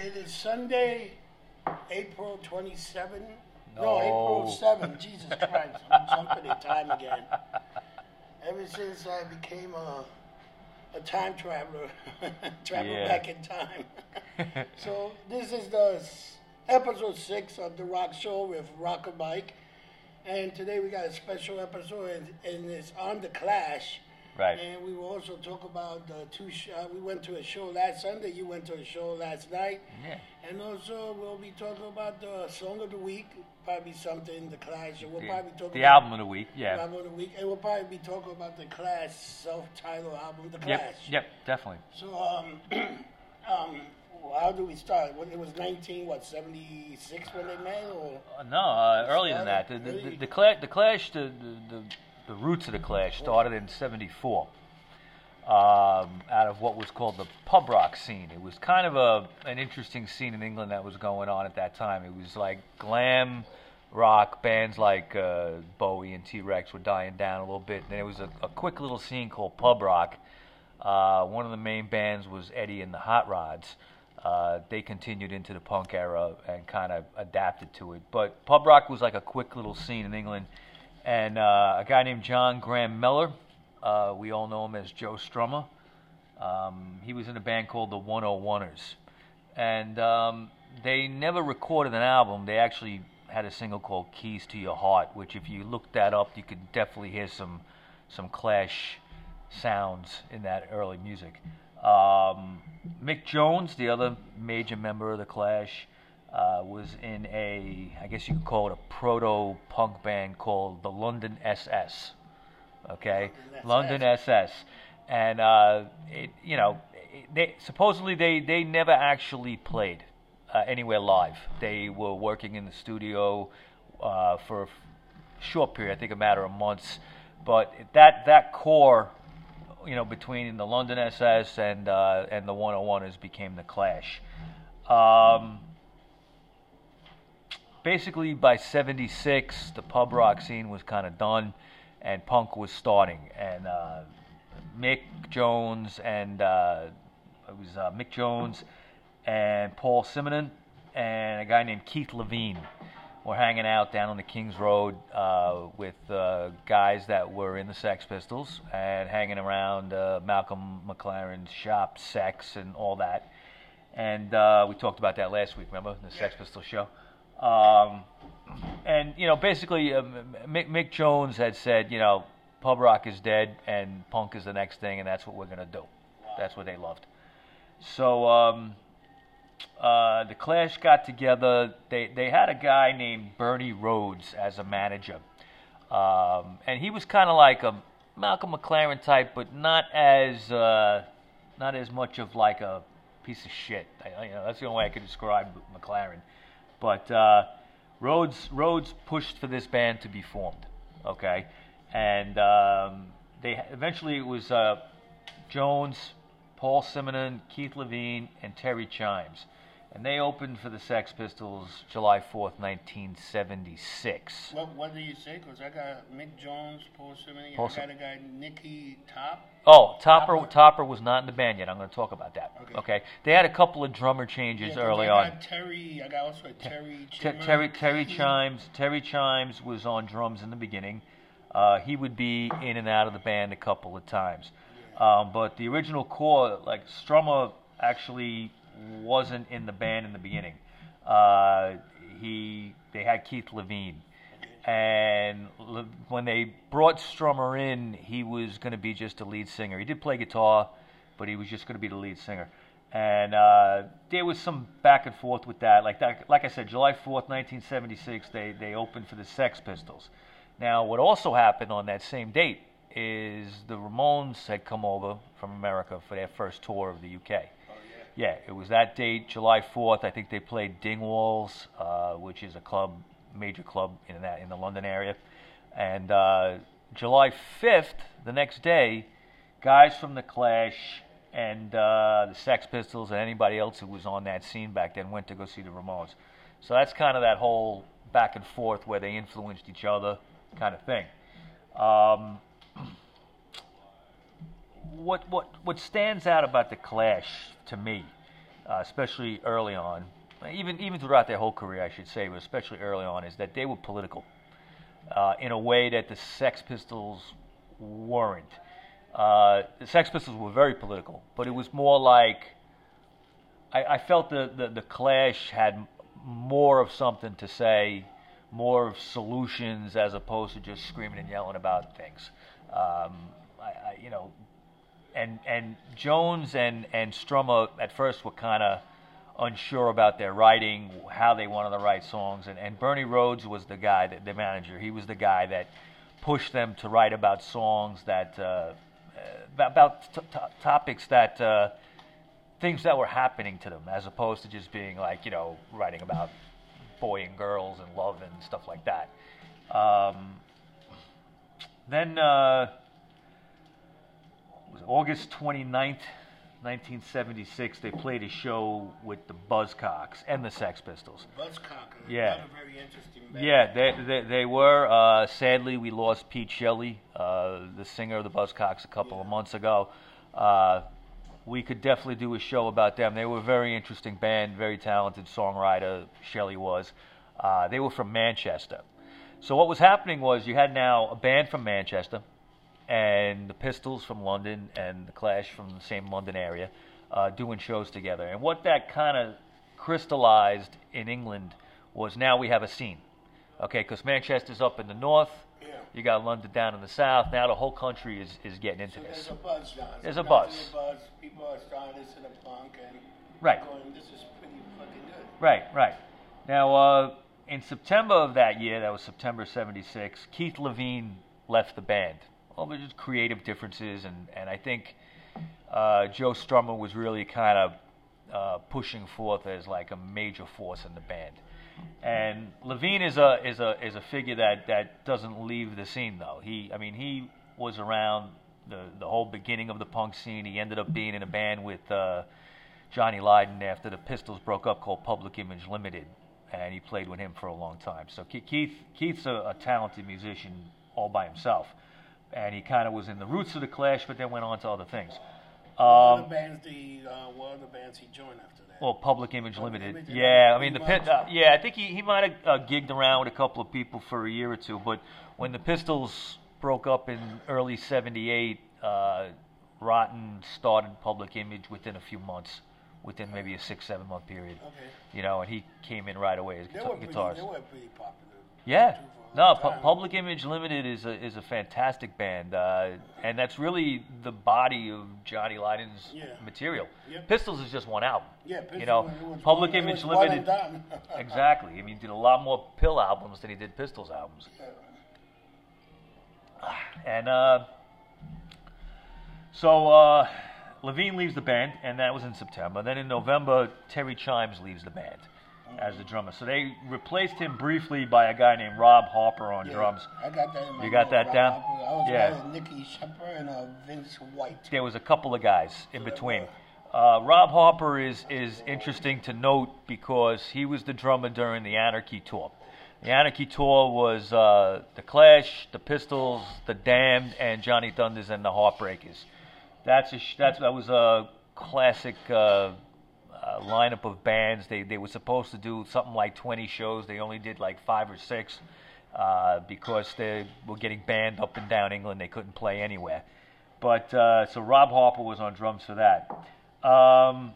It is Sunday, April 27. No, No. April 7. Jesus Christ, I'm jumping in time again. Ever since I became a, a time traveler, travel Yeah. back in time. so this is the episode six of the Rock Show with Rock and Mike, and today we got a special episode, and, and it's on the Clash. Right. And we will also talk about the two. Sh- uh, we went to a show last Sunday. You went to a show last night. Yeah. And also we'll be talking about the song of the week. Probably something the Clash. And we'll The, probably talk the about album of the week. Yeah. album of the week, and we'll probably be talking about the Clash self-titled album, the Clash. Yep. Yep. Definitely. So um, um, how do we start? When it was 19, what 76 when they met, or Uh, No, uh, earlier than that. The the, the, the, cla- the Clash, the, the, the, roots of the Clash started in '74 um, out of what was called the pub rock scene. It was kind of a an interesting scene in England that was going on at that time. It was like glam rock bands like uh, Bowie and T Rex were dying down a little bit. And then it was a, a quick little scene called pub rock. Uh, one of the main bands was Eddie and the Hot Rods. Uh, they continued into the punk era and kind of adapted to it. But pub rock was like a quick little scene in England. And uh, a guy named John Graham Mellor, uh, we all know him as Joe Strummer. Um, he was in a band called the 101ers. And um, they never recorded an album. They actually had a single called Keys to Your Heart, which, if you look that up, you could definitely hear some, some Clash sounds in that early music. Um, Mick Jones, the other major member of the Clash, uh, was in a, I guess you could call it a proto punk band called the London SS. Okay, London London SS, and uh, it, you know, they supposedly they they never actually played uh, anywhere live. They were working in the studio uh, for a short period, I think a matter of months, but that that core you know, between the London SS and uh, and the 101ers became the Clash. Um, basically, by '76, the pub rock scene was kind of done, and punk was starting. And uh, Mick Jones and uh, it was uh, Mick Jones and Paul Simonon and a guy named Keith Levene were hanging out down on the Kings Road uh, with uh, guys that were in the Sex Pistols and hanging around uh, Malcolm McLaren's shop, Sex, and all that. And uh, we talked about that last week, remember the Sex Pistols show? Um, and you know, basically, um, Mick, Mick Jones had said, you know, pub rock is dead and punk is the next thing, and that's what we're gonna do. That's what they loved. So um, uh, the Clash got together. They they had a guy named Bernie Rhodes as a manager, um, and he was kind of like a Malcolm McLaren type, but not as uh, not as much of like a piece of shit. I, you know, that's the only way I could describe McLaren. But uh, Rhodes Rhodes pushed for this band to be formed. Okay, and um, they eventually it was uh, Jones, Paul Simonon, Keith Levene, and Terry Chimes. And they opened for the Sex Pistols July 4th, 1976. what? What do you say? Because I got Mick Jones, Paul Simon, Paul I got a guy Nicky Top. Oh, Topper Topper. Topper was not in the band yet. I'm going to talk about that. Okay. Okay. They had a couple of drummer changes Yeah, early I on. got Terry. I got also a Terry. Chimmer. Terry Terry Chimes Terry Chimes was on drums in the beginning. Uh, he would be in and out of the band a couple of times, um, but the original core, like Strummer, actually wasn't in the band in the beginning. Uh, he they had Keith Levene, and Le- when they brought Strummer in, he was going to be just a lead singer. He did play guitar, but he was just going to be the lead singer. And uh, there was some back and forth with that. Like that, like I said, July fourth, nineteen seventy six, they they opened for the Sex Pistols. Now, what also happened on that same date is the Ramones had come over from America for their first tour of the UK. Yeah, it was that date, July 4th. I think they played Dingwalls, uh, which is a club, major club in that in the London area. And uh, July 5th, the next day, guys from the Clash and uh, the Sex Pistols and anybody else who was on that scene back then went to go see the Ramones. So that's kind of that whole back and forth where they influenced each other kind of thing. Um, what what what stands out about the Clash to me? uh, especially early on, even even throughout their whole career, I should say, but especially early on, is that they were political uh, in a way that the Sex Pistols weren't. Uh, the Sex Pistols were very political, but it was more like I, I felt the, the, the Clash had more of something to say, more of solutions as opposed to just screaming and yelling about things. Um, I, I, you know, and and Jones and and Strummer at first were kind of unsure about their writing, how they wanted to write songs, and, and Bernie Rhodes was the guy, that, the manager. He was the guy that pushed them to write about songs that uh, about t- t- topics that uh, things that were happening to them, as opposed to just being like you know writing about boy and girls and love and stuff like that. Um, then uh, was August 29th, 1976, they played a show with the Buzzcocks and the Sex Pistols. Buzzcocks, Yeah. Another very interesting band. Yeah, they, they, they were. Uh, sadly, we lost Pete Shelley, uh, the singer of the Buzzcocks, a couple of months ago. Uh, we could definitely do a show about them. They were a very interesting band, very talented songwriter, Shelley was. Uh, they were from Manchester. So what was happening was you had now a band from Manchester and the Pistols from London and the Clash from the same London area uh, doing shows together. And what that kind of crystallized in England was now we have a scene. Okay, because Manchester's up in the north, Yeah. you got London down in the south. Now the whole country is, is getting into So this. there's a buzz now. There's a buzz. buzz. People are starting to listen to punk and Right. going, this is pretty fucking good. Right, right. Now, uh, in September of that year, that was September 76, Keith Levene left the band. Well, just creative differences, and, and I think uh, Joe Strummer was really kind of uh, pushing forth as like a major force in the band. And Levene is a is a is a figure that, that doesn't leave the scene though. He I mean he was around the the whole beginning of the punk scene. He ended up being in a band with uh, Johnny Lydon after the Pistols broke up called Public Image Limited, and he played with him for a long time. So Keith Keith's a, a talented musician all by himself, and he kind of was in the roots of the Clash, but then went on to other things. what Um, other bands you, uh, what other bands he joined after that? well, Public Image Public Limited. Image, yeah, I mean the pit. Uh, yeah, I think he, he might have uh, gigged around with a couple of people for a year or two. But when the Pistols broke up in early '78, uh, Rotten started Public Image within a few months, within maybe a six seven month period. Okay. You know, and he came in right away as guitar- pretty, guitars. they were pretty popular. Yeah. Too, for a No, Pu- Public Image Limited is a is a fantastic band, uh, and that's really the body of Johnny Lydon's Yeah. material. Yep. Pistols is just one album. Yeah, you know, Pistols, was Public one- it Image was one and Limited. done. exactly. I mean, he did a lot more PiL albums than he did Pistols albums. And uh, so uh, Levene leaves the band, and that was in September. Then in November, Terry Chimes leaves the band as the drummer. So they replaced him briefly by a guy named Rob Harper on Yeah, drums. I got that in my You got that Rob down? Harper. I was Yeah. Nicky Shepard and uh, Vince White. There was a couple of guys in between. Uh, Rob Harper is is interesting to note because he was the drummer during the Anarchy tour. The Anarchy tour was uh, the Clash, the Pistols, the Damned, and Johnny Thunders and the Heartbreakers. That's a sh- that's that was a classic uh, lineup of bands. They they were supposed to do something like 20 shows. They only did like five or six uh, because they were getting banned up and down England. They couldn't play anywhere. But uh, so Rob Harper was on drums for that. Um,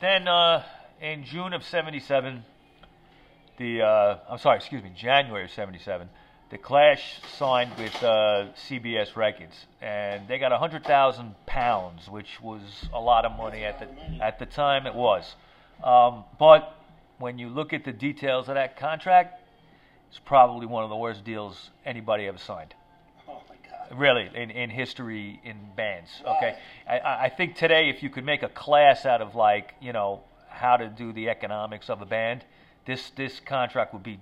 then uh, in June of '77, the uh, I'm sorry, excuse me, January of '77, the Clash signed with uh, CBS Records, and they got hundred thousand pounds, which was a lot of money at the at the time. It was, um, but when you look at the details of that contract, it's probably one of the worst deals anybody ever signed Oh my God. really in, in history in bands okay I- I, I think today if you could make a class out of like you know how to do the economics of a band this this contract would be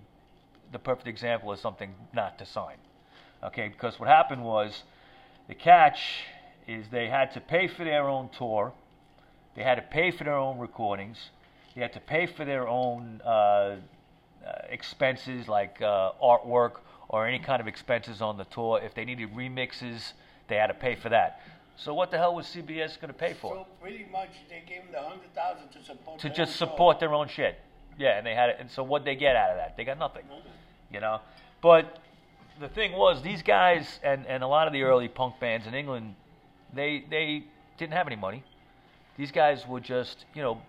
the perfect example of something not to sign okay because what happened was the catch is they had to pay for their own tour they had to pay for their own recordings they had to pay for their own uh, uh, expenses like uh, artwork or any kind of expenses on the tour. If they needed remixes, they had to pay for that. So what the hell was CBS going to pay for? So pretty much they gave them the hundred thousand to support. to just support their own shit. Yeah, and they had it. And so what they get out of that? They got nothing. You know. But the thing was, these guys and, and a lot of the early punk bands in England, they they didn't have any money. These guys were just you know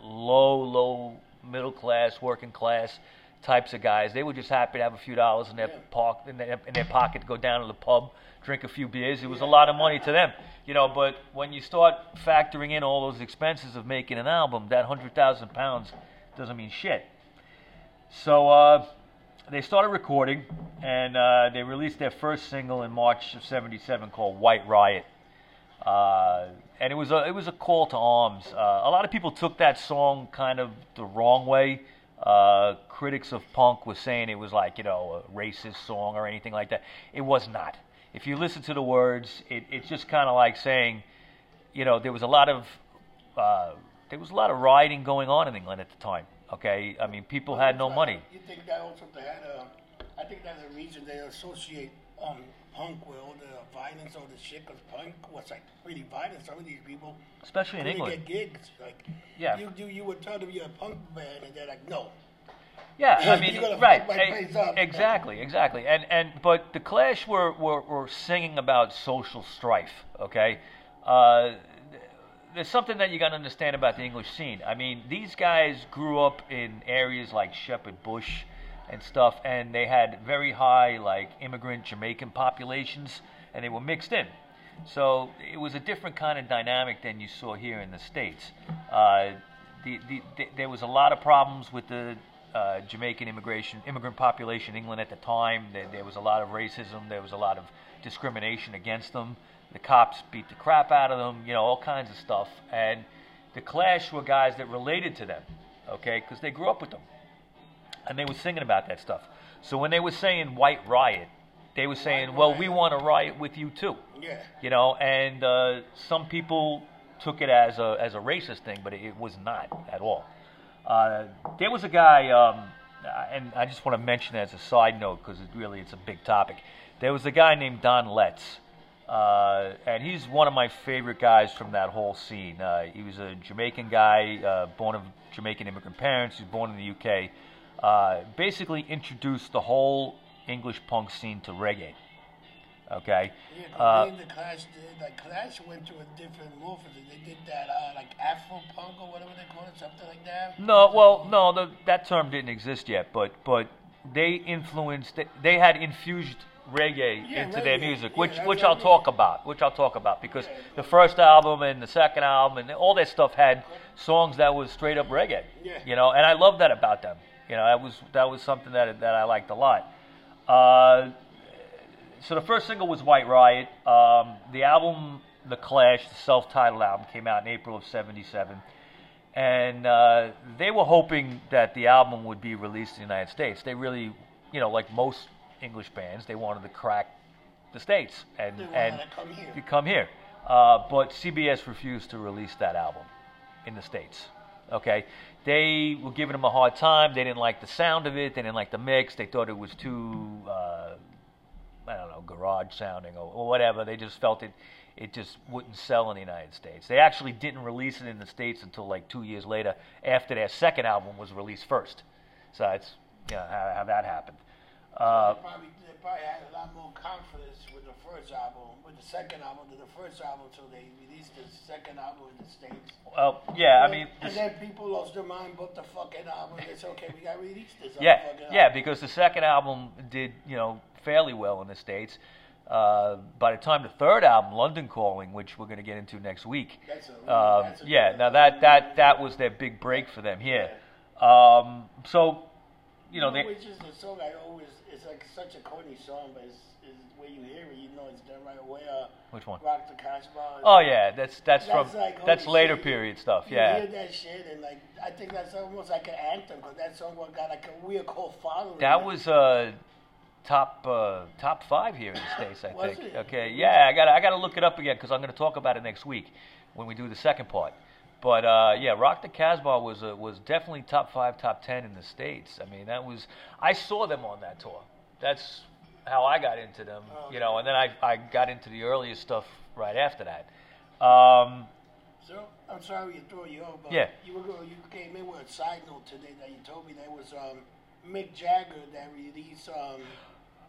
low low middle class working class types of guys. They were just happy to have a few dollars in their Yeah. park in their, in their pocket to go down to the pub, drink a few beers. It was a lot of money to them, you know. But when you start factoring in all those expenses of making an album, that hundred thousand pounds doesn't mean shit. So uh, they started recording, and uh, they released their first single in March of '77 called "White Riot." Uh, and it was a it was a call to arms. Uh, a lot of people took that song kind of the wrong way. Uh, critics of punk were saying it was like you know a racist song or anything like that. It was not. If you listen to the words, it, it's just kind of like saying, you know, there was a lot of uh, there was a lot of rioting going on in England at the time. Okay, I mean people had no money. You think that also they had a? I think that's the reason they associate um, punk with all the violence, all the shit. Because punk was like pretty violent. Some of these people Especially in England. get gigs. Like Yeah. you, you, you would tell them you're a punk band, and they're like, no. Yeah, I mean, right, fuck my place up. exactly, exactly, and and but the Clash were were, were singing about social strife. Okay, uh, there's something that you got to understand about the English scene. I mean, these guys grew up in areas like Shepherd Bush and stuff, and they had very high like immigrant Jamaican populations, and they were mixed in. So it was a different kind of dynamic than you saw here in the states. Uh, the, the, the, there was a lot of problems with the uh, Jamaican immigration, immigrant population in England at the time. There, there was a lot of racism. There was a lot of discrimination against them. The cops beat the crap out of them. You know, all kinds of stuff. And the Clash were guys that related to them, okay, because they grew up with them, and they were singing about that stuff. So when they were saying "White Riot," they were saying, "Well, we want to riot with you too." Yeah. you know and uh, some people took it as a as a racist thing but it, was not at all uh, there was a guy um, and I just want to mention as a side note because it really it's a big topic there was a guy named Don Letts uh, and he's one of my favorite guys from that whole scene uh, he was a Jamaican guy uh, born of Jamaican immigrant parents he was born in the UK uh, basically introduced the whole English punk scene to reggae okay Yeah, 'cause Uh, the Clash did, like Clash went to a different morphism. They did that uh, like Afro punk or whatever they call it, something like that. No, well, no, the, that term didn't exist yet, but but they influenced. They had infused reggae Yeah, into their music, which that's which I'll talk about. Which I'll talk about because the first album and the second album and all that stuff had songs that was straight up reggae. Yeah. You know, and I love that about them. You know, that was that was something that that I liked a lot. Uh, so the first single was White Riot. Um, the album, The Clash, the self-titled album, came out in April of '77, and uh, they were hoping that the album would be released in the United States. They really, you know, like most English bands, they wanted to crack the states and and come here. come here. Uh, but CBS refused to release that album in the states. Okay, they were giving them a hard time. They didn't like the sound of it. They didn't like the mix. They thought it was too, uh, I don't know, garage sounding or, or whatever. They just felt it, it just wouldn't sell in the United States. They actually didn't release it in the states until like two years later, after their second album was released first. So it's you know, how, how that happened. Uh, they, probably, they probably had a lot more confidence with the first album, with the second album than the first album, so they released the second album in the States. well, yeah, I mean, and then people lost their mind, bought the fucking album. They said, okay, we got to release this. Yeah, yeah, album. because the second album did you know fairly well in the states. Uh, by the time the third album, London Calling, which we're going to get into next week, That's a- um, that's a yeah, now that that that was their big break for them here. Um, so, you know, they, which is the song I always. It's like such a corny song, but it's, it's when you hear it, you know it's done right away. Uh, which one? Rock the Casbah. Oh yeah, that's that's, That's from like, that's later shit. period stuff. You Yeah, hear that shit, and like I think that's almost like an anthem because that song got like a weird cult following. that was uh, top uh, top five here in the states, I think. it? Okay, yeah, I got I got to look it up again because I'm going to talk about it next week when we do the second part. But uh, yeah, Rock the Casbah was uh, was definitely top five, top ten in the states. I mean, that was I saw them on that tour. That's how I got into them, Oh, you know, and then I I got into the earlier stuff right after that. Um, So I'm sorry to throw you off, but Yeah. you were you came in with a side note today that you told me that was um, Mick Jagger that released um,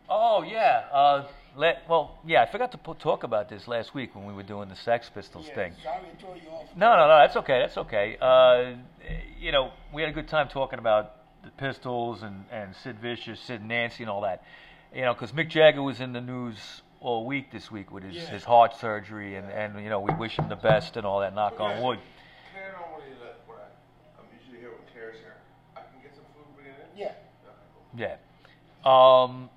oh yeah, uh, let, well yeah, I forgot to put, talk about this last week when we were doing the Sex Pistols yeah, thing. Sorry to throw you off. No, no, no. That's okay. That's okay. Uh, you know, we had a good time talking about the Pistols and, and Sid Vicious, Sid and Nancy, and all that. You know, because Mick Jagger was in the news all week this week with his, Yeah. his heart surgery, and, and you know, we wish him the best and all that. Knock on wood. Karen already left where I, I'm usually here here. I can get some food bring it in? Yeah. Okay, cool. Yeah. Um.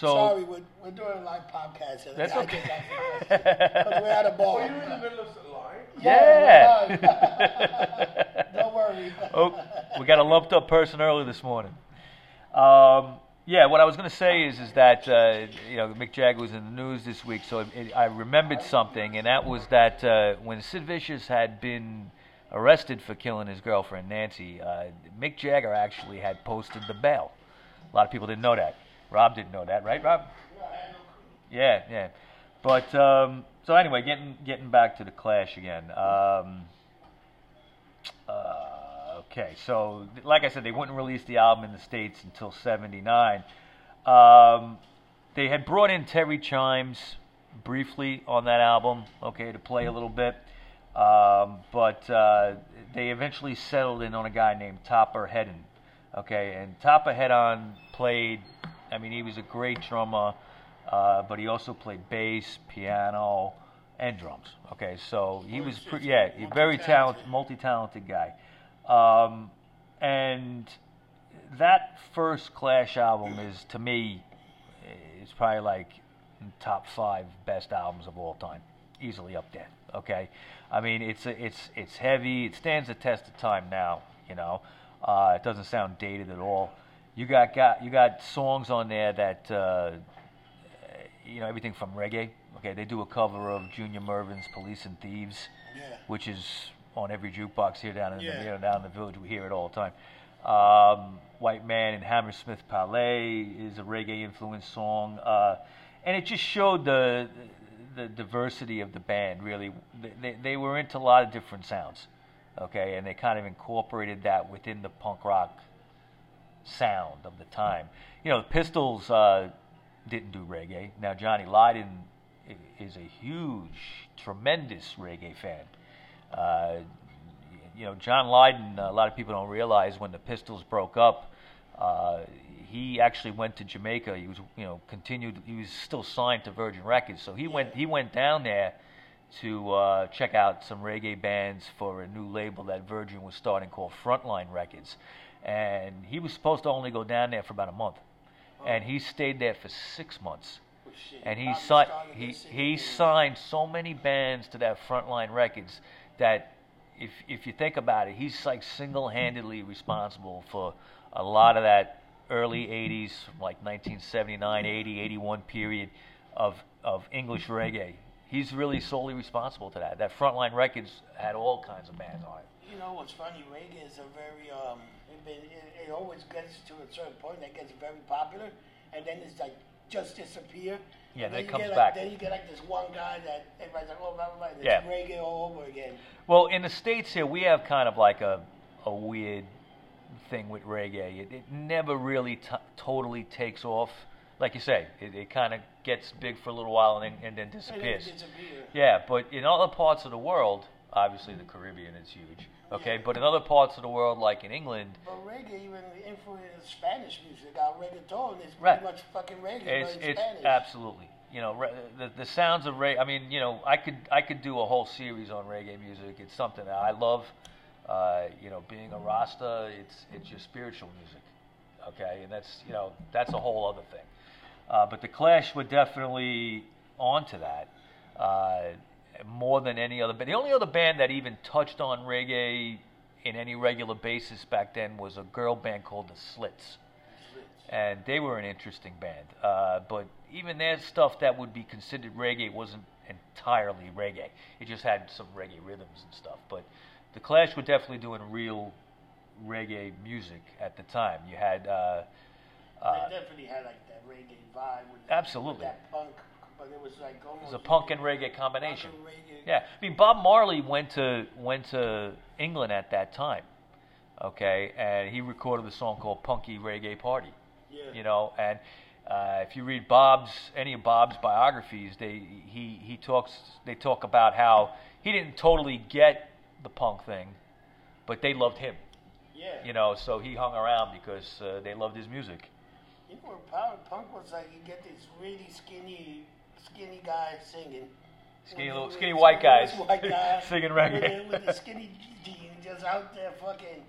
So. sorry, we're, we're doing a live podcast. and That's I okay. just got Because we're at a Oh, bar. you're in the middle of the line? Yeah, Yeah. Don't worry. oh, we got a lumped up person early this morning. Um, yeah, what I was going to say is, is that uh, you know Mick Jagger was in the news this week, so it, I remembered something, and that was that uh, when Sid Vicious had been arrested for killing his girlfriend Nancy, uh, Mick Jagger actually had posted the bail. A lot of people didn't know that. Rob didn't know that, right, Rob? Yeah, yeah. But um, so anyway, getting getting back to the Clash again. Um, uh, okay, so like I said, they wouldn't release the album in the states until '79. Um, they had brought in Terry Chimes briefly on that album, okay, to play a little bit, um, but uh, they eventually settled in on a guy named Topper Headon, okay, and Topper Headon played. I mean, he was a great drummer, uh, but he also played bass, piano, and drums. Okay, so he was pretty, yeah, very talented, multi-talented guy. Um, and that first Clash album is, to me, it's probably like top five best albums of all time, easily up there. Okay, I mean it's a, it's it's heavy. It stands the test of time now. You know, uh, it doesn't sound dated at all. You got got you got songs on there that uh, you know everything from reggae. Okay, they do a cover of Junior Murvin's "Police and Thieves." Yeah. which is on every jukebox here down in Yeah. the you know, down in the village. We hear it all the time. Um, White Man in Hammersmith Palais is a reggae influenced song, uh, and it just showed the the diversity of the band. Really, they, they, they were into a lot of different sounds, okay, and they kind of incorporated that within the punk rock sound of the time. You know, the Pistols uh, didn't do reggae. Now Johnny Lydon is a huge, tremendous reggae fan. Uh, you know, John Lydon. A lot of people don't realize when the Pistols broke up, uh, he actually went to Jamaica. He was, you know, continued. He was still signed to Virgin Records, so he went. He went down there to uh, check out some reggae bands for a new label that Virgin was starting called Frontline Records, and he was supposed to only go down there for about a month, and he stayed there for six months. Oh, and he signed he, he signed so many bands to that frontline records that if if you think about it he's like single-handedly responsible for a lot of that early 80s like 1979 80 81 period of of English reggae. He's really solely responsible to that. That frontline records had all kinds of bands on it You know what's funny? Reggae is a very um. It, it, it always gets to a certain point that gets very popular, and then it's like just disappear. Yeah, And then it comes like, back. Then you get like this one guy that everybody's like, oh, blah blah blah. It's Yeah. reggae all over again. Well, in the states here, we have kind of like a a weird thing with reggae. It, it never really t- totally takes off. Like you say, it, it kind of gets big for a little while and then, and then And then disappears. disappear. Yeah, but in other parts of the world, obviously the Caribbean is huge. Okay, Yeah. but in other parts of the world, like in England, But reggae even influenced Spanish music. Our reggaeton is Right. pretty much fucking reggae, it's but in it's Spanish. absolutely. You know, re- the the sounds of reggae. I mean, you know, I could I could do a whole series on reggae music. It's something that I love. Uh, you know, being a Rasta, it's it's your spiritual music. Okay, and that's you know that's a whole other thing. Uh, but the Clash were definitely onto that uh, more than any other. band. the only other band that even touched on reggae in any regular basis back then was a girl band called the Slits and they were an interesting band. Uh, but even their stuff that would be considered reggae wasn't entirely reggae. It just had some reggae rhythms and stuff. But the Clash were definitely doing real reggae music at the time. You had uh, Uh, they definitely had like that reggae vibe. With Absolutely. With that punk, but it was like almost. it was a punk and reggae combination. and reggae. Yeah, I mean Bob Marley went to went to England at that time, okay, and he recorded a song called "Punky Reggae Party." Yeah. You know, and uh, if you read Bob's any of Bob's biographies, they he he talks they talk about how he didn't totally get the punk thing, but they loved him. Yeah. You know, so he hung around because uh, they loved his music. You know, power punk was like you get this really skinny, skinny guy singing. Skinny little- skinny white guys white guy singing reggae. With the skinny jeans, just out there fucking.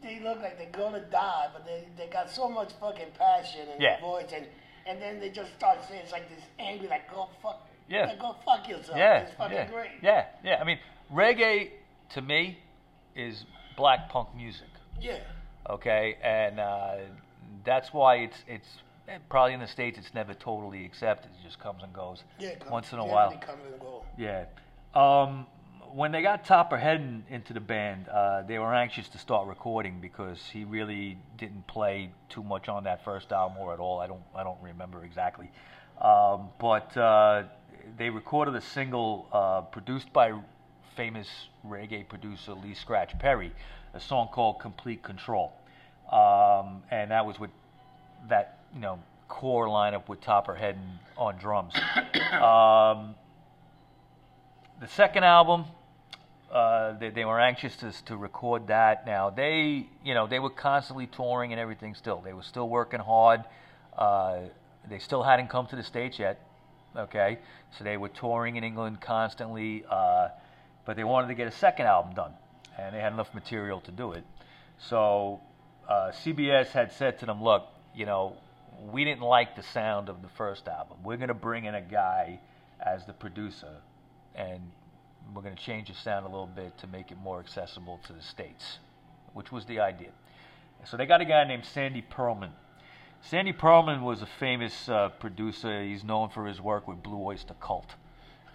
They look like they're gonna die, but they they got so much fucking passion in Yeah. their voice, and and then they just start saying it's like this angry, like go fuck, Yeah. like, go fuck yourself. Yeah, it's fucking yeah, great. yeah, yeah. I mean, reggae to me is black punk music. Yeah. okay, and uh, that's why it's it's probably in the states it's never totally accepted. It just comes and goes Yeah, come- once in a yeah, while. they come and go. Yeah. Um, when they got Topper Headon into the band, uh, they were anxious to start recording because he really didn't play too much on that first album or at all. I don't I don't remember exactly. Um, but uh, they recorded a single uh, produced by famous reggae producer Lee Scratch Perry, a song called "Complete Control," um, and that was with that you know core lineup with Topper Headon on drums. um, the second album, uh, they, they were anxious to, to record that. Now they, you know, they were constantly touring and everything. Still, they were still working hard. Uh, they still hadn't come to the states yet. Okay, so they were touring in England constantly, uh, but they wanted to get a second album done, and they had enough material to do it. So uh, CBS had said to them, "Look, you know, we didn't like the sound of the first album. We're going to bring in a guy as the producer, and we're going to change the sound a little bit to make it more accessible to the states," which was the idea. So they got a guy named Sandy Pearlman. Sandy Pearlman was a famous uh, producer. He's known for his work with Blue Oyster Cult.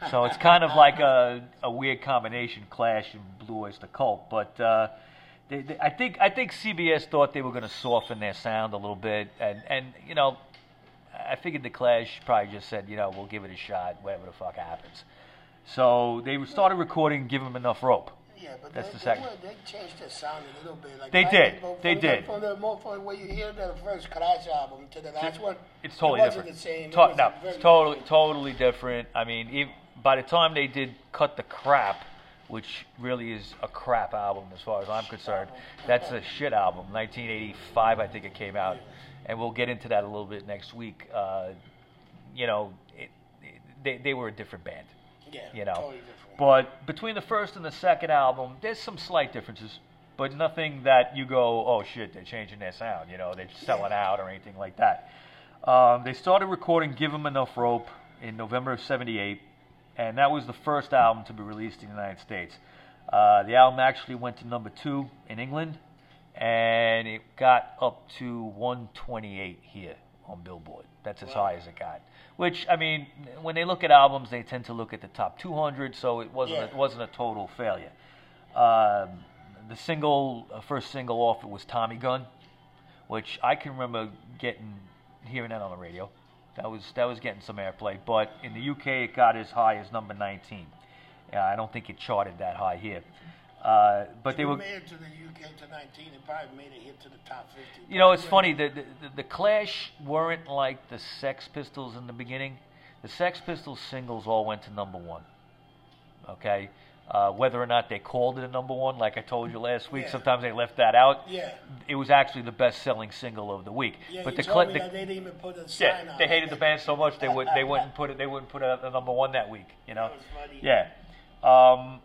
So it's kind of like a, a weird combination, Clash and Blue Oyster Cult. But uh, they, they, I think I think CBS thought they were going to soften their sound a little bit, and and you know, I figured the Clash probably just said, you know, we'll give it a shot, whatever the fuck happens. So they started recording, give them enough rope. Yeah, but That's they, the they, second. were- they changed their sound a little bit. Like They did. from They the- did. From the more from where you hear the first Clash album to the last one, It's totally it different. the same. To- was no, it's totally different. totally different. I mean, ev by the time they did cut the crap, which really is a crap album as far as I'm concerned, that's a shit album. 1985, I think it came out, and we'll get into that a little bit next week. Uh, you know, it, it, they they were a different band Yeah, you know. totally different. But between the first and the second album, there's some slight differences, but nothing that you go, oh shit, they're changing their sound, you know, they're selling out or anything like that. Um, they started recording "Give 'Em Enough Rope" in November of '78, and that was the first album to be released in the United States. Uh, the album actually went to number two in England, and it got up to 128 here on Billboard. That's as high as it got. Which I mean, when they look at albums, they tend to look at the top 200, so it wasn't Yeah. it wasn't a total failure. Um, the single, uh, first single off it was Tommy Gun, which I can remember getting hearing that on the radio. That was that was getting some airplay, but in the UK it got as high as number 19. Yeah, I don't think it charted that high here. Uh, but If they were, made it to the UK to 19. It probably made it hit to the top 50. you know, it's funny. The, the the Clash weren't like the Sex Pistols in the beginning. The Sex Pistols singles all went to number one. Okay, uh, whether or not they called it a number one, like I told you last week, Yeah. sometimes they left that out. Yeah. It was actually the best-selling single of the week. Yeah, but the, told the they didn't even put a sign yeah, they hated the band so much they would they wouldn't put it they wouldn't put it at the number one that week. You know. That was funny. Yeah. Um,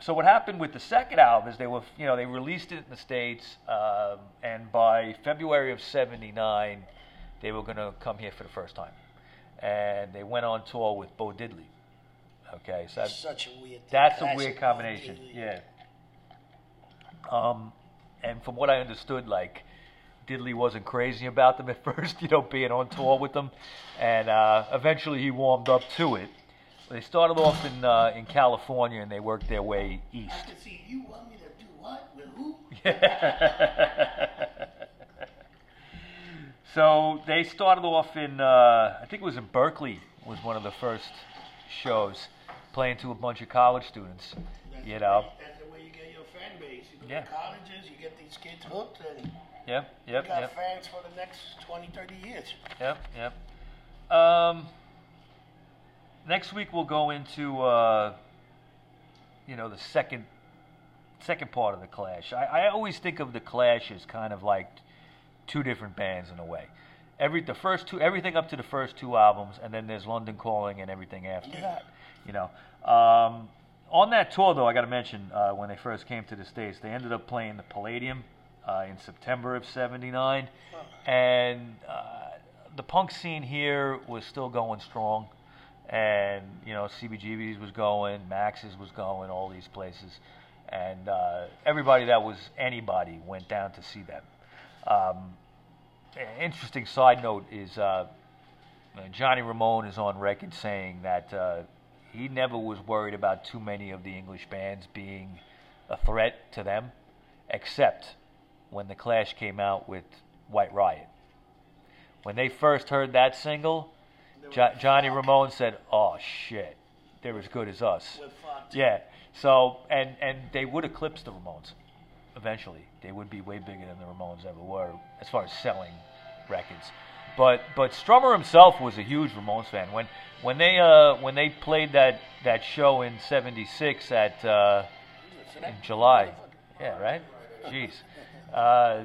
so what happened with the second album is they were you know they released it in the states um, and by February of '79 they were going to come here for the first time, and they went on tour with Bo Diddley. Okay, so That's such a weird. That's a weird combination. Yeah. Um, and from what I understood, like Diddley wasn't crazy about them at first, you know, being on tour with them, and uh, eventually he warmed up to it. They started off in uh, in California and they worked their way east. I can see you want me to do what with who? So they started off in, uh, I think it was in Berkeley, was one of the first shows, playing to a bunch of college students. That's You know. way- That's the way you get your fan base. You go Yeah. to colleges, you get these kids hooked, and Yep, you got yep, fans for the next 20, 30 years. yep, yep. Um, next week we'll go into, uh, you know, the second second part of the Clash. I, I always think of the Clash as kind of like two different bands in a way. Every the first two, everything up to the first two albums, and then there's London Calling and everything after Yeah. that. You know, um, on that tour though, I got to mention uh, when they first came to the states, they ended up playing the Palladium uh, in September of '79, and uh, the punk scene here was still going strong. And you know, CBGB's was going, Max's was going, all these places, and uh, everybody that was anybody went down to see them. Um, interesting side note is uh, Johnny Ramone is on record saying that uh, he never was worried about too many of the English bands being a threat to them, except when the Clash came out with White Riot. When they first heard that single, jo- Johnny Ramone said, "Oh shit, they're as good as us." Yeah. So and and they would eclipse the Ramones eventually. They would be way bigger than the Ramones ever were as far as selling records. But but Strummer himself was a huge Ramones fan. When when they uh when they played that that show in '76 at uh, in July, yeah, right. Jeez. Uh,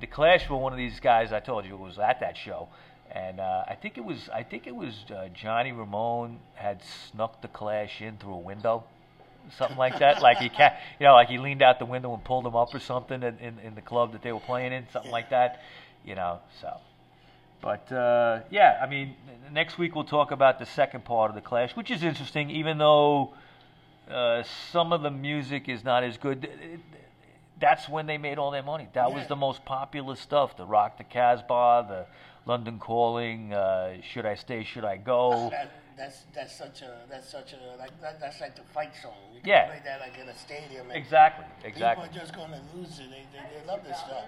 the Clash were one of these guys I told you was at that show, and uh, I think it was I think it was uh, Johnny Ramone had snuck the Clash in through a window, something like that. like he ca- you know, like he leaned out the window and pulled them up or something in, in, in the club that they were playing in, something like that. You know, so. But uh, yeah, I mean, next week we'll talk about the second part of the Clash, which is interesting, even though uh, some of the music is not as good. That's when they made all their money. That was the most popular stuff: the Rock the Casbah, the London Calling, uh, Should I Stay, Should I Go? That, that's that's such a that's such a like that, that's like the fight song. You can Yeah. play that like in a stadium. Exactly, exactly. People are just gonna lose it. They, they, they love this stuff.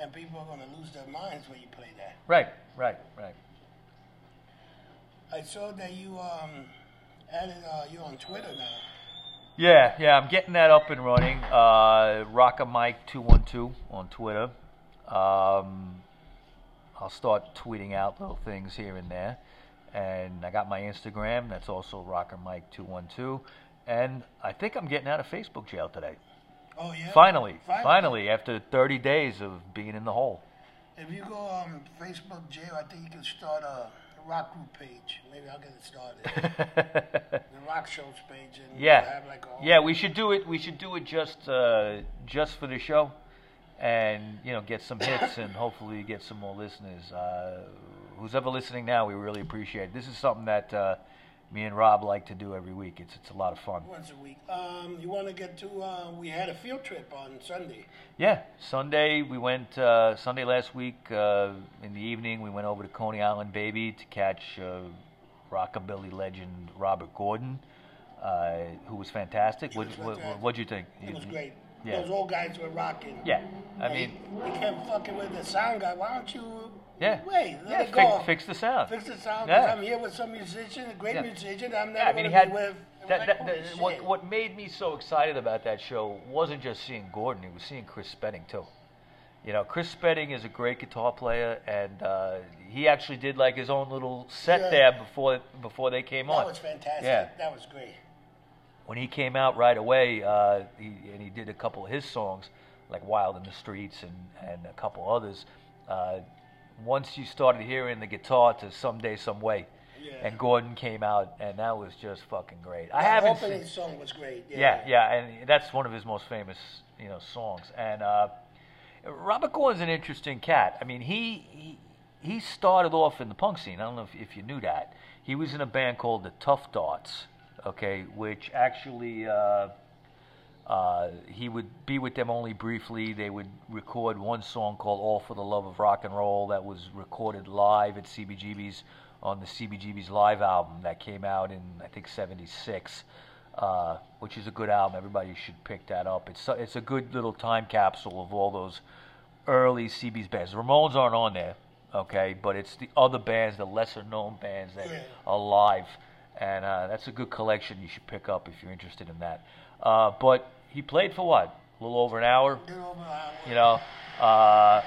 And people are gonna lose their minds when you play that. Right, right, right. I saw that you um added uh, you on Twitter now. Yeah, yeah, I'm getting that up and running. Uh, Rocka Mike two one two on Twitter. Um, I'll start tweeting out little things here and there, and I got my Instagram. That's also Rocker Mike two one two, and I think I'm getting out of Facebook jail today. Oh yeah. Finally, finally, after 30 days of being in the hole. If you go on Facebook jail, I think you can start a rock group page. Maybe I'll get it started. the rock shows page and Yeah, have like a yeah, we should do it. We should do it just uh, just for the show, and you know, get some hits and hopefully get some more listeners. Uh, who's ever listening now, we really appreciate. it. This is something that uh, me and Rob like to do every week. It's it's a lot of fun. once a week. Um, you want to get to? Uh, we had a field trip on Sunday. Yeah, Sunday we went. Uh, Sunday last week uh, in the evening, we went over to Coney Island, baby, to catch uh, rockabilly legend Robert Gordon, uh, who was fantastic. What was what fantastic. what'd you think? It was great. Yeah. Those old guys were rocking. Yeah, I And mean, he, he kept fucking with the sound guy. Why don't you? Yeah. Wait, let yeah, it go. fix, fix the sound. Fix the sound. Yeah. I'm here with some musician, a great Yeah. musician. I'm Yeah, never I mean, he had with. That, like, that, that- what what made me so excited about that show wasn't just seeing Gordon; it was seeing Chris Spedding too. You know, Chris Spedding is a great guitar player, and uh, he actually did like his own little set Yeah. there before before they came on. That was fantastic. Yeah. That was great. when he came out right away, uh, he, and he did a couple of his songs, like "Wild in the Streets" and and a couple others. Uh, once you started hearing the guitar to "Someday, Some Way," Yeah. and Gordon came out, and that was just fucking great. I haven't opening seen. song was great. Yeah. Yeah, yeah, and that's one of his most famous, you know, songs. And uh, Robert Gordon's an interesting cat. I mean, he, he he started off in the punk scene. I don't know if, if you knew that. He was in a band called the Tuff Darts, okay, which actually uh, uh, he would be with them only briefly. They would record one song called "All for the Love of Rock and Roll" that was recorded live at CBGB's on the CBGB's live album that came out in I think '76, uh, which is a good album. Everybody should pick that up. It's a- it's a good little time capsule of all those early CB's bands. The Ramones aren't on there, okay, but it's the other bands, the lesser known bands that are live, and uh, that's a good collection you should pick up if you're interested in that. Uh, but he played for what? A little over an hour, Get over that. you know. Uh,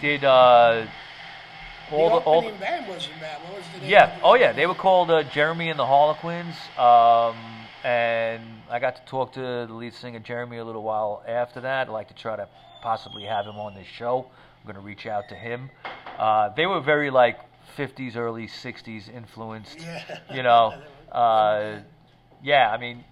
did uh, all the all the, band wasn't bad. What was the name? yeah. Oh yeah. They were called uh, Jeremy and the Harlequins. Um, and I got to talk to the lead singer Jeremy a little while after that. I'd like to try to possibly have him on this show. I'm going to reach out to him. Uh, they were very like 50s, early 60s influenced. Yeah. You know. Uh, yeah. I mean,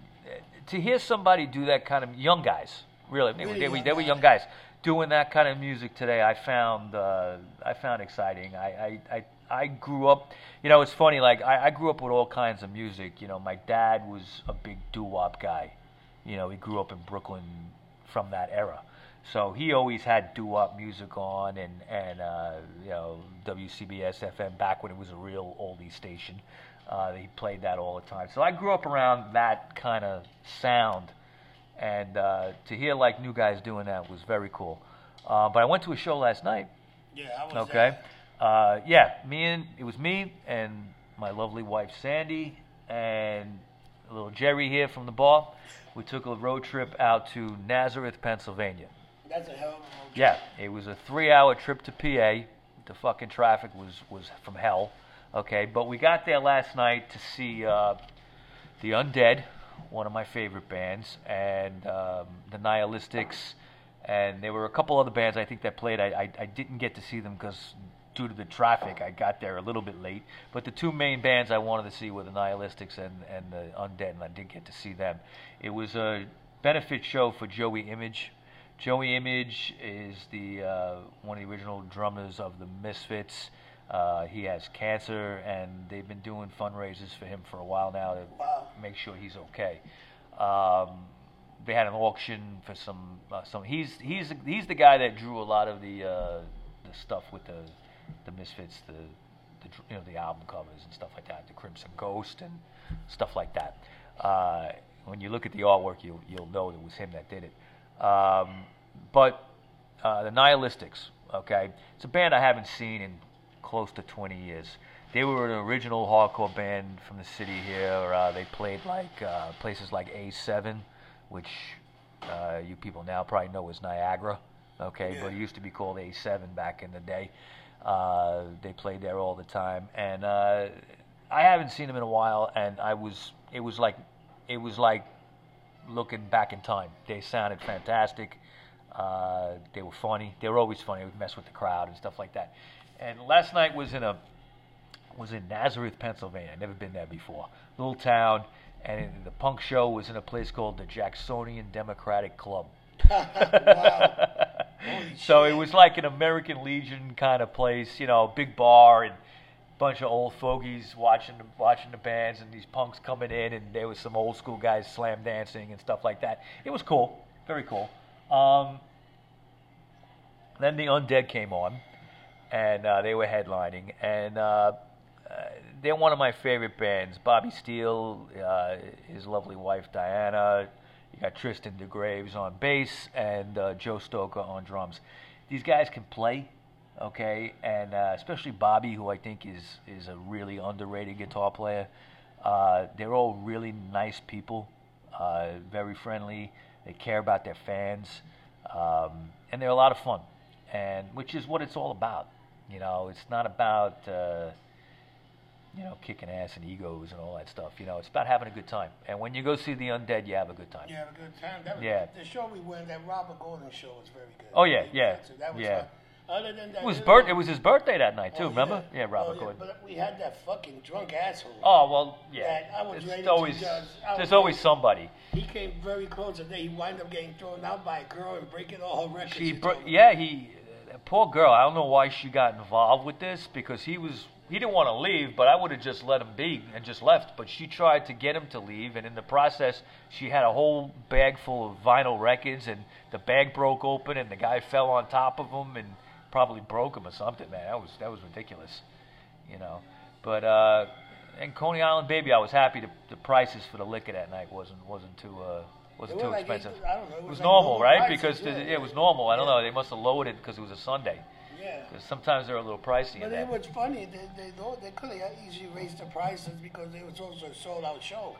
to hear somebody do that kind of young guys, really, they, were, Really they, young they were young guys. guys doing that kind of music today. I found uh, I found exciting. I, I, I I grew up, you know, it's funny. Like I, I grew up with all kinds of music. You know, my dad was a big doo wop guy. You know, he grew up in Brooklyn from that era. So he always had doo wop music on, and and uh, you know WCBS FM back when it was a real oldie station. Uh, he played that all the time. So I grew up around that kind of sound, and uh, to hear like new guys doing that was very cool. Uh, but I went to a show last night. Yeah, I was Okay. there. Uh, yeah, me and it was me and my lovely wife Sandy and a little Jerry here from the bar. We took a road trip out to Nazareth, Pennsylvania. That's a hell of a road Yeah, it was a three-hour trip to PA. The fucking traffic was was from hell. Okay, but we got there last night to see uh, the Undead, one of my favorite bands, and um, the Nihilistics, and there were a couple other bands I think that played. I I, I didn't get to see them because due to the traffic, I got there a little bit late. But the two main bands I wanted to see were the Nihilistics and and the Undead, and I did get to see them. It was a benefit show for Joey Image. Joey Image is the uh, one of the original drummers of the Misfits. Uh, he has cancer, and they've been doing fundraisers for him for a while now to Wow. make sure he's okay. Um, they had an auction for some uh, some. He's he's he's the guy that drew a lot of the uh, the stuff with the the Misfits, the the you know the album covers and stuff like that, the Crimson Ghost and stuff like that. Uh, when you look at the artwork, you'll you'll know it was him that did it. Um, but uh, the Nihilistics, okay, it's a band I haven't seen in close to 20 years. They were an original hardcore band from the city here. Uh, they played like uh, places like A7, which uh, you people now probably know as Niagara, okay, but it used to be called A7 back in the day. Uh, they played there all the time, and uh, I haven't seen them in a while. And I was, it was like, it was like looking back in time. They sounded fantastic. Uh, they were funny. They were always funny. They would mess with the crowd and stuff like that. And last night was in a was in Nazareth, Pennsylvania. I'd never been there before. Little town, and the punk show was in a place called the Jacksonian Democratic Club. So it was like an American Legion kind of place, you know, big bar and bunch of old fogies watching the, watching the bands and these punks coming in and there was some old school guys slam dancing and stuff like that. It was cool, very cool. Um, then the Undead came on, and uh, they were headlining, and uh, uh, they're one of my favorite bands. Bobby Steele, uh, his lovely wife Diana. You got Tristan DeGraves on bass and uh, Joe Stoker on drums. These guys can play, okay, and especially Bobby, who I think is is a really underrated guitar player. They're all really nice people, very friendly. They care about their fans, um, and they're a lot of fun, and which is what it's all about. You know, it's not about uh, you know kicking ass and egos and all that stuff. You know, it's about having a good time. And when you go see the undead, you have a good time. You have a good time. That was, Yeah. The show we went, that Robert Gordon show was very good. Oh, yeah, yeah, that was yeah. fun. Other than that, It was birth. It was his birthday that night too. Oh, remember? Yeah, Robert oh, Gordon. But we had that fucking drunk asshole. Oh well, yeah. That I was to always just- I there's was always somebody. He came very close, and then he wound up getting thrown out by a girl and breaking all her records. She, yeah, he, uh, poor girl. I don't know why she got involved with this because he was, he didn't want to leave, but I would have just let him be and just left. But she tried to get him to leave, and in the process, she had a whole bag full of vinyl records, and the bag broke open, and the guy fell on top of him and probably broke him or something. Man, that was that was ridiculous, you know. But uh, and Coney Island, baby, I was happy. The, the prices for the liquor that night wasn't wasn't too uh, Was It too like expensive? eight- I don't know, it It was was like normal, right? prices, Because yeah. the, it was normal. I don't Yeah. know. They must have lowered it because it was a Sunday. Yeah. 'Cause sometimes they're a little pricey. But it was funny. They they they could have easily raised the prices because it was also a sold out show.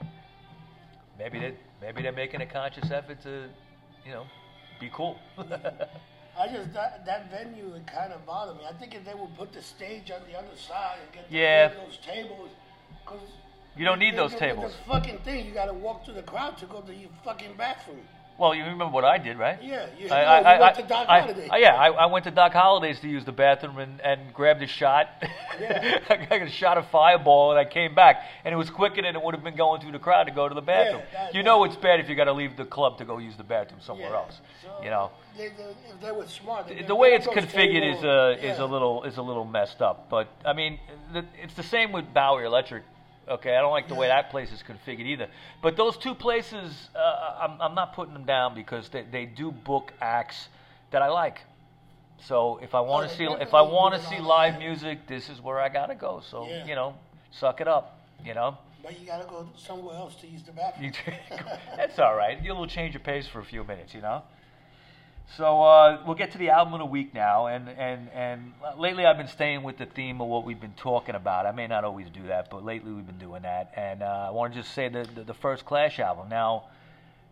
Maybe they maybe they're making a conscious effort to, you know, be cool. I just that that venue it kind of bothered me. I think if they would put the stage on the other side and get the, Yeah. those tables, because You don't need those tables. The fucking thing, you got to walk through the crowd to go to your fucking bathroom. well, you remember what I did, right? Yeah, you, I, I, went to Doc I- yeah, I, I went to Doc Holliday's to use the bathroom and, and grabbed a shot. Yeah. I got a shot of Fireball and I came back, and it was quicker than it would have been going through the crowd to go to the bathroom. that- you know it's bad if you got to leave the club to go use the bathroom somewhere Yeah. else. So, You know. they, they, if they were smart, The- the way it's configured is tables. uh, is a little is a little messed up. But I mean, the, it's the same with Bowery Electric. Okay, I don't like the way that place is configured either. But those two places, uh, I'm, I'm not putting them down because they, they do book acts that I like. So if I want Oh, to they see if I want to see live that. music, this is where I gotta go. So Yeah. you know, suck it up. You know, But you got to go somewhere else to use the bathroom. that's all right. You'll change your pace for a few minutes. You know. So uh, we'll get to the album in a week now, and, and, and lately I've been staying with the theme of what we've been talking about. I may not always do that, but lately we've been doing that. And uh, I want to just say the, the, the first Clash album. Now,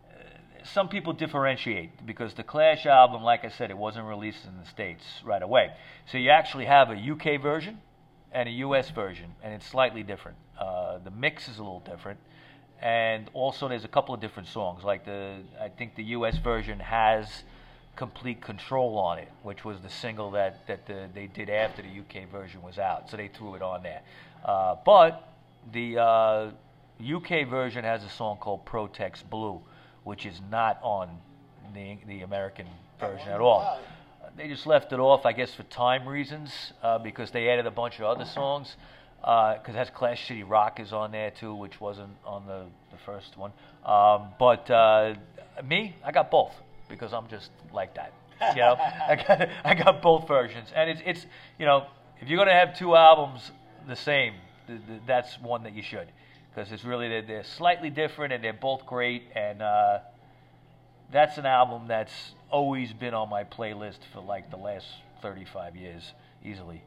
uh, some people differentiate because the Clash album, like I said, it wasn't released in the States right away. So you actually have a UK version and a US version, and it's slightly different. Uh, the mix is a little different. And also, there's a couple of different songs. Like the, I think the U.S. version has complete control on it, which was the single that that the, they did after the UK version was out. So they threw it on there. Uh, but the uh, UK version has a song called Protex Blue, which is not on the the American version at all. They just left it off, I guess, for time reasons, uh, because they added a bunch of other songs. Because it has Clash City Rock is on there too, which wasn't on the, the first one. Um, but uh, me, I got both because I'm just like that. You know, I got I got both versions, and it's it's you know, if you're gonna have two albums the same, th- th- that's one that you should, because it's really they're, they're slightly different and they're both great, and uh, that's an album that's always been on my playlist for like the last 35 years, easily.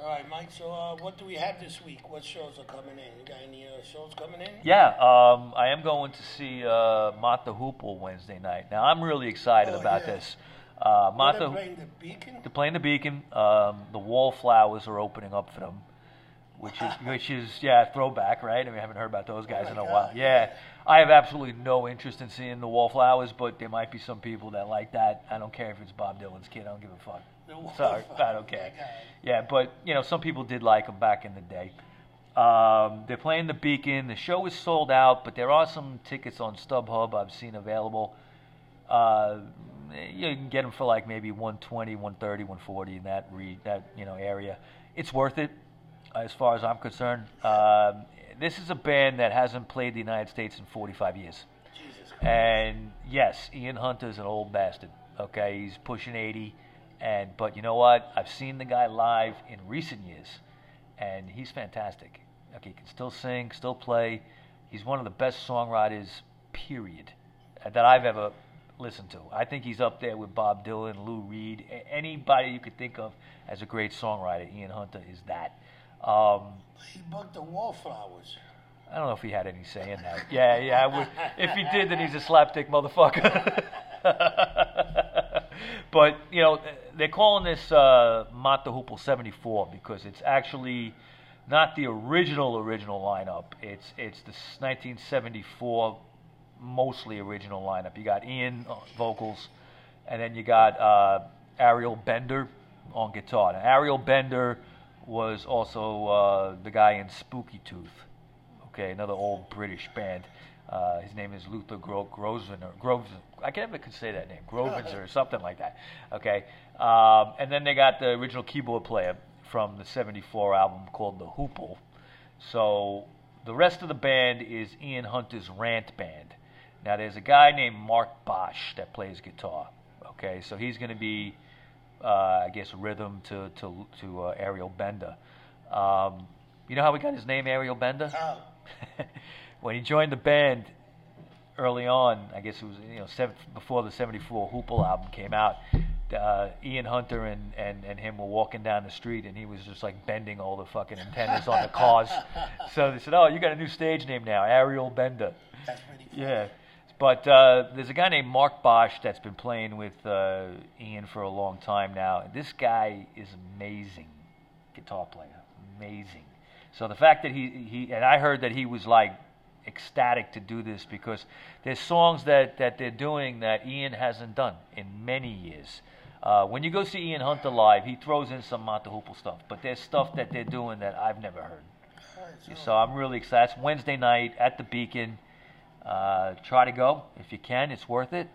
All right, Mike. So, uh, what do we have this week? What shows are coming in? You got any uh, shows coming in? Yeah, um, I am going to see uh, Mott the Hoople Wednesday night. Now, I'm really excited Oh, about yeah. this. Uh, Mata, they're playing the Beacon. they're playing the Beacon. Um, the Wallflowers are opening up for them, which is which is yeah throwback, right? I mean, I haven't heard about those guys my in a God, while. Yeah, I have absolutely no interest in seeing the Wallflowers, but there might be some people that like that. I don't care if it's Bob Dylan's kid. I don't give a fuck. Sorry. I don't care. Yeah, but you know, some people did like them back in the day. Um, they're playing the Beacon. The show is sold out, but there are some tickets on StubHub I've seen available. Uh, you can get them for like maybe 120, 130, 140 in that re- that you know area. It's worth it, as far as I'm concerned. Um, this is a band that hasn't played the United States in 45 years. Jesus Christ. And yes, Ian Hunter's an old bastard. Okay, he's pushing 80, and but you know what? I've seen the guy live in recent years, and he's fantastic. Okay, he can still sing, still play. He's one of the best songwriters, period, uh, that I've ever listened to. I think he's up there with Bob Dylan, Lou Reed, a- anybody you could think of as a great songwriter. Ian Hunter is that. Um, He booked the Wallflowers. I don't know if he had any say in that. Yeah, yeah. Would, if he did, then he's a slapdick motherfucker. but you know, they're calling this uh, Mott the Hoople '74 because it's actually not the original original lineup. It's it's the 1974 mostly original lineup. You got Ian uh, vocals, and then you got uh, Ariel Bender on guitar. Now, Ariel Bender was also uh, the guy in Spooky Tooth. Okay, another old British band. Uh, his name is Luther Gro- Grosvenor. Groves. I can never say that name. Grovenzer or something like that. Okay, um, and then they got the original keyboard player from the '74 album called the Hoople. So the rest of the band is Ian Hunter's Rant Band. Now there's a guy named Mark Bosch that plays guitar. Okay, so he's going to be, uh, I guess, rhythm to to to uh, Ariel Bender. Um, you know how we got his name, Ariel Bender? How? when he joined the band, early on, I guess it was you know seven, before the '74 Hoople album came out. Uh, Ian Hunter and, and, and him were walking down the street, and he was just like bending all the fucking antennas on the cars. So they said, "Oh, you got a new stage name now, Ariel Bender." That's pretty funny. Yeah, but uh, there's a guy named Mark Bosch that's been playing with uh, Ian for a long time now. This guy is amazing guitar player, amazing. So the fact that he he and I heard that he was like ecstatic to do this because there's songs that that they're doing that Ian hasn't done in many years. Uh, when you go see Ian Hunter live, he throws in some Mott stuff, but there's stuff that they're doing that I've never heard. So I'm really excited. It's Wednesday night at the Beacon. Uh, try to go if you can. It's worth it.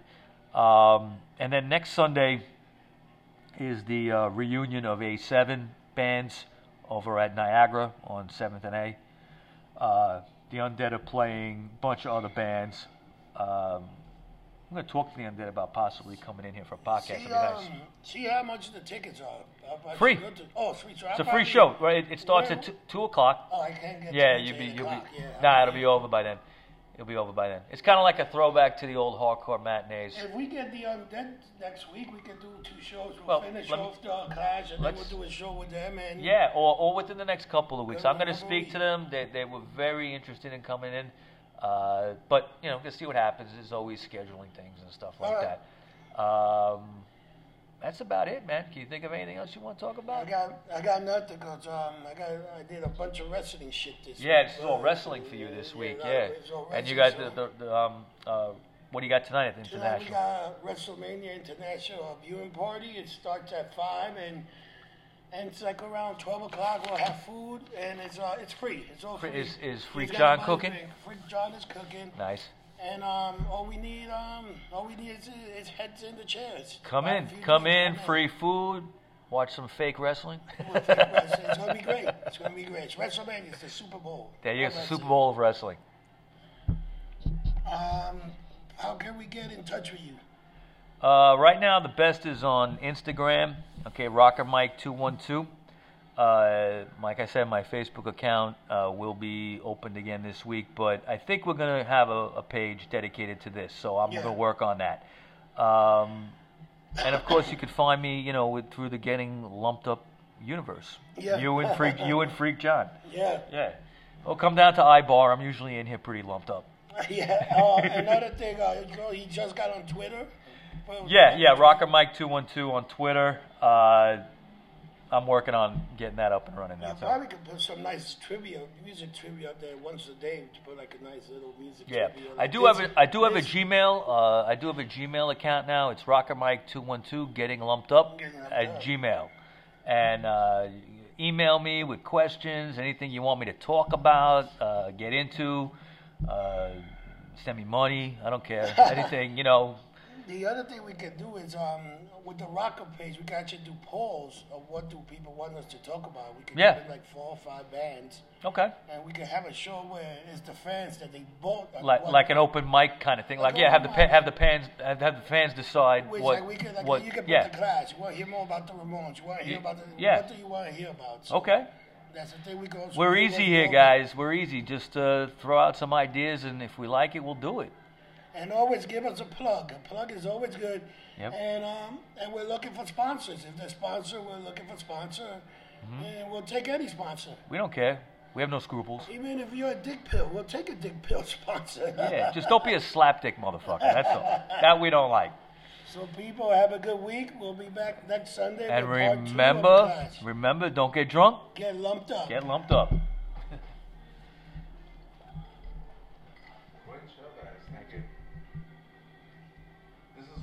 Um, and then next Sunday is the uh, reunion of A7 bands over at Niagara on 7th and A. Uh, the Undead are playing a bunch of other bands. Um, I'm going to talk to the Undead about possibly coming in here for a podcast. See, It'd nice. um, see how much the tickets are. Free. to- Oh, free. So It's a free show, right? It, it starts Where- at t- 2 o'clock. Oh, I can't get. Yeah, to you'll be, you'll be. Yeah, Nah, it'll be over by then. It'll be over by then. It's kind of like a throwback to the old hardcore matinees. If we get the undead next week, we can do two shows. We'll Well, finish off the Clash, and then we'll do a show with them. And Yeah, or, or within the next couple of weeks. I'm going to speak to them. They, they were very interested in coming in. Uh, but, you know, to see what happens. There's always scheduling things and stuff like right. that. Um, that's about it, man. Can you think of anything else you want to talk about? I got I got nothing because um I got I did a bunch of wrestling shit this Yeah, week. is all wrestling for you this week, yeah. it's all And you got so- the, the, the um, uh, what do you got tonight at the Tonight we International? got WrestleMania International viewing party. It starts at five and and it's like around twelve o'clock. We'll have food and it's uh it's free. It's all Free- is- is He's Freak got John money cooking? drink. Freak John is cooking. Nice. And um all we need um all we need is, is heads in the chairs. Come a in, few come in, free food, watch some fake wrestling. We'll take wrestling. It's gonna be great. It's gonna be great. It's WrestleMania. It's the Super Bowl. There you go, it's the Super? Bowl of wrestling. Um, how can we get in touch with you? Uh, right now, the best is on Instagram. Okay, Rocker Mike two one two. Uh, like I said, my Facebook account uh, will be opened again this week, but I think we're gonna have a, a page dedicated to this, so I'm Yeah. gonna work on that. Um, and of course, you could find me, you know, with, through the Getting Lumped Up universe. Yeah. You and Freak, you and Freak John. Yeah. Yeah. Well, come down to iBar. I'm usually in here pretty lumped up. Yeah. Oh, another thing, uh, you know, he just got on Twitter. Yeah, yeah, Rocker Mike two one two on Twitter. Uh, I'm working on getting that up and running You now. So. probably could put some nice trivia, music trivia up there once a day to put like a nice little music Yeah, trivia. I like do have a I do have a Gmail. Uh, I do have a Gmail account now. It's Rocker Mike two one two getting lumped up Getting Lumped at Up. Gmail, and uh, email me with questions, anything you want me to talk about, uh, get into. Uh, send me money. I don't care. Anything you know. The other thing we could do is um, with the rocker page, we could actually do polls of what do people want us to talk about. We could Yeah. give it like four or five bands, Okay. and we could have a show where it's the fans that they vote. like what- like an open mic kind of thing. Like Like yeah, have the pa- have the fans have have the fans decide Which what like we like what you put yeah the class. You want to hear more about the Ramones? You want to hear about the yeah. what do you want to hear about? So okay. That's the thing we go. We're easy here, guys. We're easy. Just uh, throw out some ideas, and if we like it, we'll do it. And always give us a plug. A plug is always good. Yep. And um, and we're looking for sponsors. If they're sponsor, we're looking for sponsor. Mm-hmm. And we'll take any sponsor. We don't care. We have no scruples. Even if you're a dick pill, we'll take a dick pill sponsor. Yeah, just don't be a slapdick motherfucker. That's all. That we don't like. so people have a good week. We'll be back next Sunday. And with part two of remember, remember, don't get drunk. get lumped up. Get lumped up.